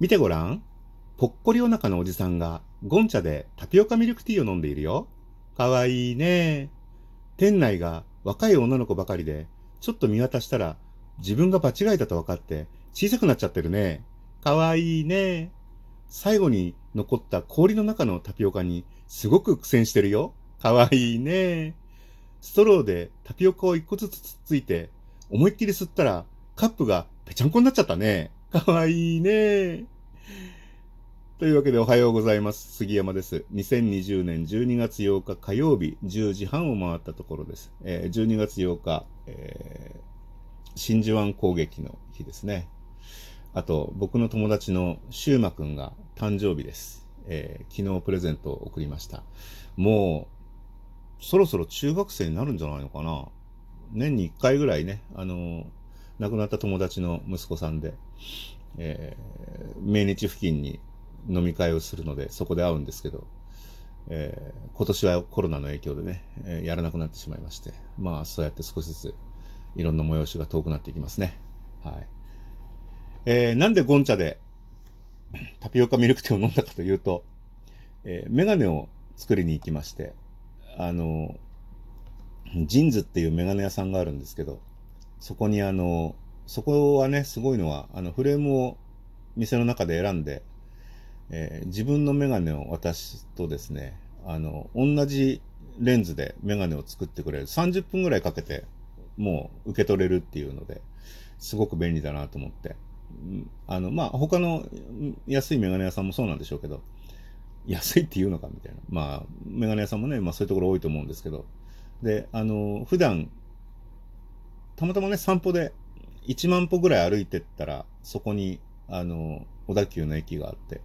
見てごらん。ぽっこりお腹のおじさんが、ゴン茶でタピオカミルクティーを飲んでいるよ。かわいいね。店内が若い女の子ばかりで、ちょっと見渡したら、自分が場違いだと分かって小さくなっちゃってるね。かわいいね。最後に残った氷の中のタピオカにすごく苦戦してるよ。かわいいね。ストローでタピオカを一個ずつつっついて、思いっきり吸ったらカップがぺちゃんこになっちゃったね。かわいいね。というわけでおはようございます。杉山です。2020年12月8日火曜日10時半を回ったところです。えー、12月8日、えー、真珠湾攻撃の日ですね。あと、僕の友達のシューマくんが誕生日です。えー、昨日プレゼントを送りました。もう、そろそろ中学生になるんじゃないのかな。年に1回ぐらいね、あの、亡くなった友達の息子さんで、えー、命日付近に飲み会をするので、そこで会うんですけど、えー、今年はコロナの影響でね、えー、やらなくなってしまいまして、まあ、そうやって少しずつ、いろんな催しが遠くなっていきますね。はい。えー、なんでゴンチャでタピオカミルクティーを飲んだかというと、えー、メガネを作りに行きまして、あの、ジンズっていうメガネ屋さんがあるんですけど、そこにあの、そこはね、すごいのは、あの、フレームを店の中で選んで、えー、自分のメガネを渡すとですね、あの、同じレンズでメガネを作ってくれる。30分ぐらいかけて、もう受け取れるっていうので、すごく便利だなと思って。あの、まあ、他の安いメガネ屋さんもそうなんでしょうけど、安いって言うのかみたいな。まあ、メガネ屋さんもね、まあそういうところ多いと思うんですけど、で、あの、普段、たまたまね、散歩で1万歩ぐらい歩いてったら、そこに、あの、小田急の駅があって、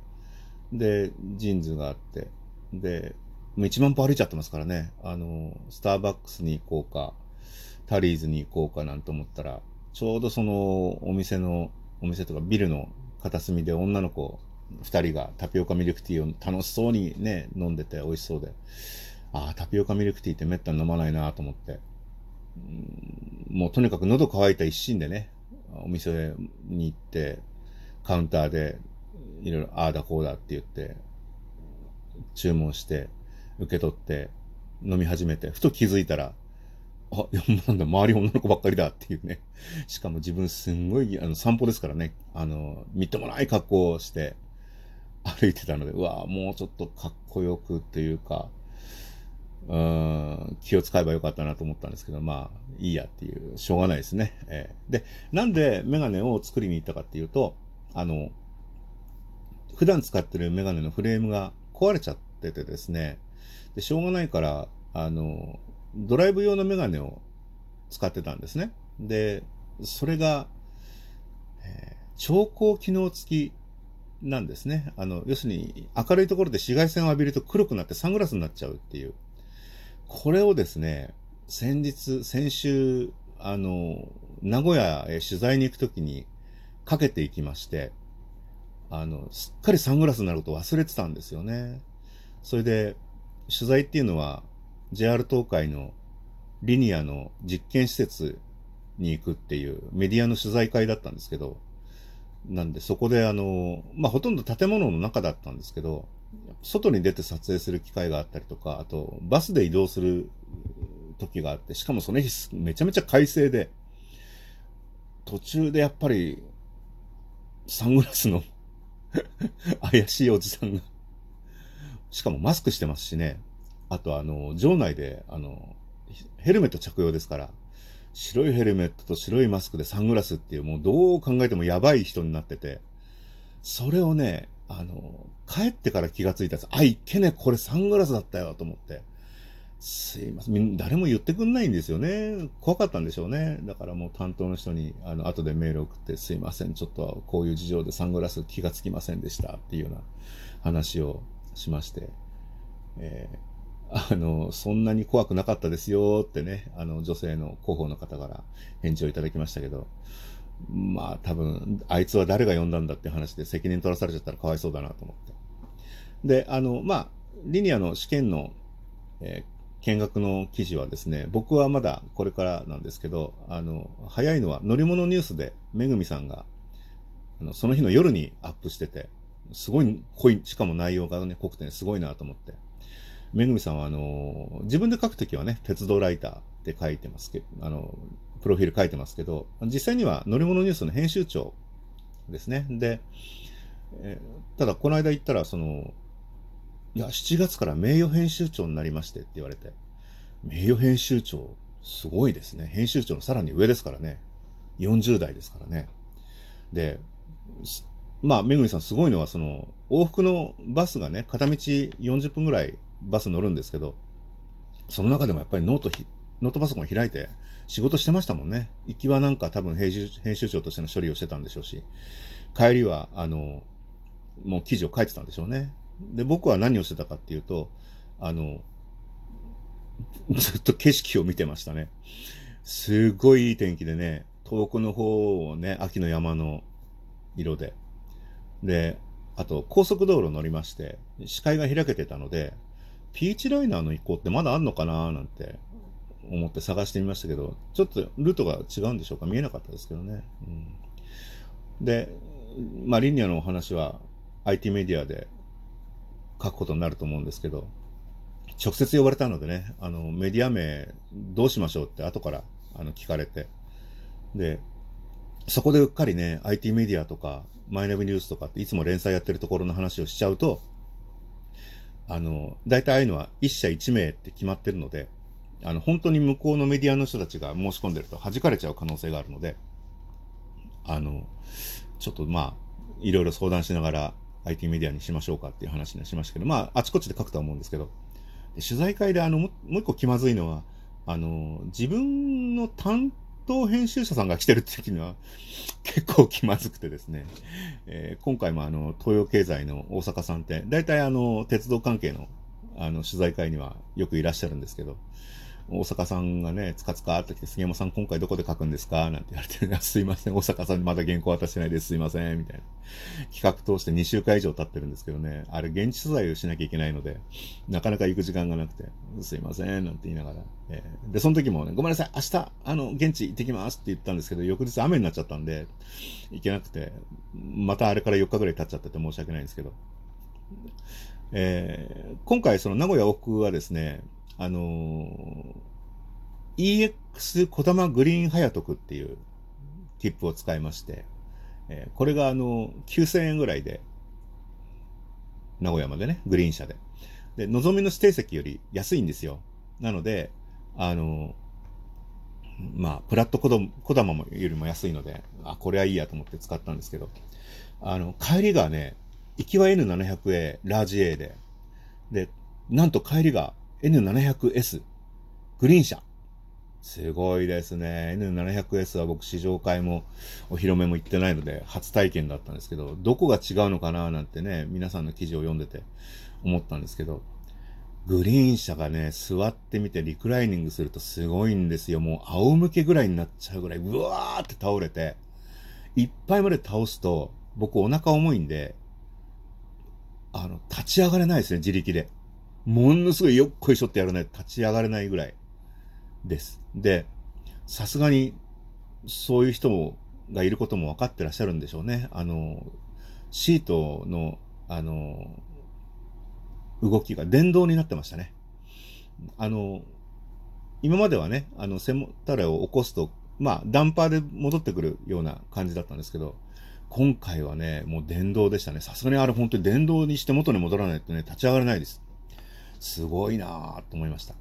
で、ジーンズがあって、で、もう1万歩歩いちゃってますからね、あの、スターバックスに行こうか、タリーズに行こうかなんて思ったら、ちょうどそのお店の、お店とかビルの片隅で女の子二人がタピオカミルクティーを楽しそうにね、飲んでて美味しそうで、ああ、タピオカミルクティーってめったに飲まないなと思って、もうとにかく喉乾いた一心でね、お店に行って、カウンターでいろいろああだこうだって言って、注文して、受け取って、飲み始めて、ふと気づいたら、あ、なんだ、周り女の子ばっかりだっていうね。しかも自分すんごい、あの、散歩ですからね、あの、みっともない格好をして歩いてたので、うわもうちょっとかっこよくっていうか、うん、気を使えばよかったなと思ったんですけど、まあ、いいやっていう、しょうがないですね。えー、で、なんでメガネを作りに行ったかっていうと、あの、普段使ってるメガネのフレームが壊れちゃっててですね、で、しょうがないから、あの、ドライブ用のメガネを使ってたんですね。で、それが、えー、超光機能付きなんですね。あの、要するに明るいところで紫外線を浴びると黒くなってサングラスになっちゃうっていう。これをですね、先日、先週、あの、名古屋へ取材に行くときにかけていきまして、あの、すっかりサングラスになること忘れてたんですよね。それで、取材っていうのは、JR 東海のリニアの実験施設に行くっていうメディアの取材会だったんですけど、なんでそこであの、まあ、ほとんど建物の中だったんですけど、外に出て撮影する機会があったりとか、あとバスで移動する時があって、しかもその日めちゃめちゃ快晴で、途中でやっぱりサングラスの 怪しいおじさんがしかもマスクしてますしね、あとあの、場内で、あの、ヘルメット着用ですから、白いヘルメットと白いマスクでサングラスっていう、もうどう考えてもやばい人になってて、それをね、あの、帰ってから気がついたんです。あ、いけね、これサングラスだったよ、と思って。すいません。誰も言ってくんないんですよね。怖かったんでしょうね。だからもう担当の人に、あの、後でメール送って、すいません。ちょっとこういう事情でサングラス気がつきませんでした。っていうような話をしまして。えーあの、そんなに怖くなかったですよってね、あの、女性の広報の方から返事をいただきましたけど、まあ多分、あいつは誰が呼んだんだって話で責任取らされちゃったらかわいそうだなと思って。で、あの、まあ、リニアの試験の、えー、見学の記事はですね、僕はまだこれからなんですけど、あの、早いのは乗り物ニュースでめぐみさんがあのその日の夜にアップしてて、すごい濃い、しかも内容がね、濃くて、ね、すごいなと思って。めぐみさんは、あの、自分で書くときはね、鉄道ライターって書いてますけど、あの、プロフィール書いてますけど、実際には乗り物ニュースの編集長ですね。で、え、ただ、この間言ったら、その、いや、7月から名誉編集長になりましてって言われて、名誉編集長、すごいですね。編集長のさらに上ですからね。40代ですからね。で、まあ、めぐみさんすごいのは、その、往復のバスがね、片道40分ぐらいバス乗るんですけど、その中でもやっぱりノートノートパソコン開いて仕事してましたもんね。行きはなんか多分編集編集長としての処理をしてたんでしょうし、帰りは、あの、もう記事を書いてたんでしょうね。で、僕は何をしてたかっていうと、あの、ずっと景色を見てましたね。すごいいい天気でね、遠くの方をね、秋の山の色で。で、あと高速道路乗りまして、視界が開けてたので、ピーチライナーの一行ってまだあんのかななんて思って探してみましたけど、ちょっとルートが違うんでしょうか？見えなかったですけどね。うん、で、まあ、リニアのお話は IT メディアで書くことになると思うんですけど、直接呼ばれたのでね、あの、メディア名どうしましょうって後からあの聞かれて、で、そこでうっかりね、IT メディアとか、マイナビニュースとかっていつも連載やってるところの話をしちゃうと、あの、大体ああいうのは一社一名って決まってるので、あの、本当に向こうのメディアの人たちが申し込んでると弾かれちゃう可能性があるので、あの、ちょっとまあ、いろいろ相談しながら IT メディアにしましょうかっていう話にはしましたけど、まあ、あちこちで書くとは思うんですけど、取材会であの、もう一個気まずいのは、あの、自分の担当編集者さんが来てる時には 結構気まずくてですね、えー、今回もあの、東洋経済の大阪さんって、大体あの、鉄道関係のあの、取材会にはよくいらっしゃるんですけど、大阪さんがね、つかつかってきて、杉山さん今回どこで書くんですか？なんて言われて、すいません、大阪さんにまだ原稿渡してないです、すいません、みたいな。企画通して2週間以上経ってるんですけどね、あれ現地取材をしなきゃいけないので、なかなか行く時間がなくて、すいません、なんて言いながら。えー、で、その時もね、ごめんなさい、明日、あの、現地行ってきますって言ったんですけど、翌日雨になっちゃったんで、行けなくて、またあれから4日ぐらい経っちゃってて申し訳ないんですけど。えー、今回その名古屋往復はですね、あのー EX 小玉グリーンハヤトクっていう切符を使いまして、えー、これがあの、9000円ぐらいで、名古屋までね、グリーン車で。で、のぞみの指定席より安いんですよ。なので、あの、まあ、プラット小玉よりも安いので、あ、これはいいやと思って使ったんですけど、あの、帰りがね、行きは N700A、ラージ A で、で、なんと帰りが N700S、グリーン車。すごいですね。N700S は僕試乗会もお披露目も行ってないので初体験だったんですけど、どこが違うのかななんてね、皆さんの記事を読んでて思ったんですけど、グリーン車がね、座ってみてリクライニングするとすごいんですよ。もう仰向けぐらいになっちゃうぐらい、うわーって倒れて、いっぱいまで倒すと、僕お腹重いんで、あの、立ち上がれないですね、自力で。ものすごいよっこいしょってやらないと立ち上がれないぐらい。です。で、さすがに、そういう人がいることも分かってらっしゃるんでしょうね。あの、シートの、あの、動きが電動になってましたね。あの、今まではね、あの、背もたれを起こすと、まあ、ダンパーで戻ってくるような感じだったんですけど、今回はね、もう電動でしたね。さすがにあれ本当に電動にして元に戻らないとね、立ち上がれないです。すごいなと思いました。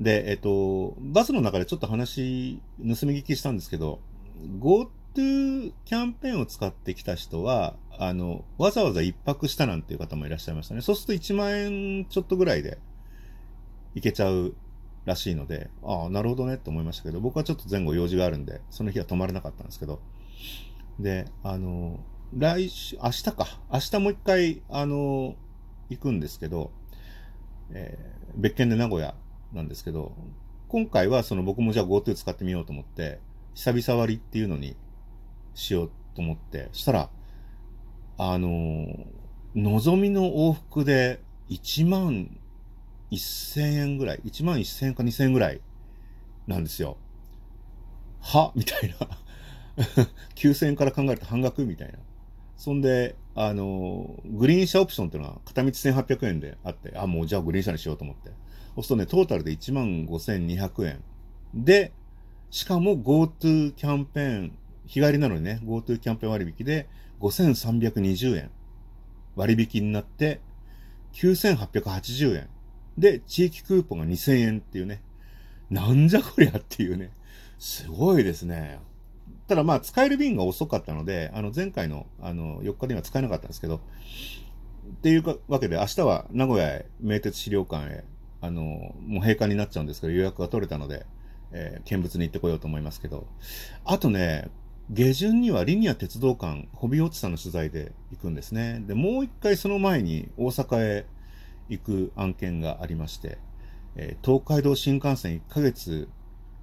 で、えっと、バスの中でちょっと話、盗み聞きしたんですけど、GoTo キャンペーンを使ってきた人は、あの、わざわざ一泊したなんていう方もいらっしゃいましたね。そうすると1万円ちょっとぐらいで行けちゃうらしいので、ああ、なるほどねって思いましたけど、僕はちょっと前後用事があるんで、その日は泊まれなかったんですけど、で、あの、来週、明日か。明日もう一回、あの、行くんですけど、えー、別件で名古屋なんですけど、今回はその僕もじゃあ GoTo 使ってみようと思って、久々割っていうのにしようと思って、そしたら、あの、のぞみの往復で1万1000円ぐらい、1万1000円か2000円ぐらいなんですよ。は？みたいな。9000円から考えると半額みたいな。そんで、あの、グリーン車オプションっていうのは片道1800円であって、あ、もうじゃあグリーン車にしようと思って。そうするとね、トータルで15,200円。で、しかも GoTo キャンペーン、日帰りなのにね、GoTo キャンペーン割引で5320円割引になって9880円。で、地域クーポンが2000円っていうね。なんじゃこりゃっていうね。すごいですね。ただまあ、使える便が遅かったので、あの、前回の、あの、4日では使えなかったんですけど、っていうわけで、明日は名古屋へ、名鉄資料館へ、あの、もう閉館になっちゃうんですけど、予約が取れたので、えー、見物に行ってこようと思いますけど、あとね、下旬にはリニア鉄道館、ホビーオツさんの取材で行くんですね。で、もう一回その前に大阪へ行く案件がありまして、えー、東海道新幹線1ヶ月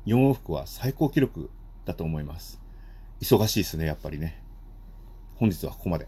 4往復は最高記録だと思います。忙しいですね、やっぱりね。本日はここまで。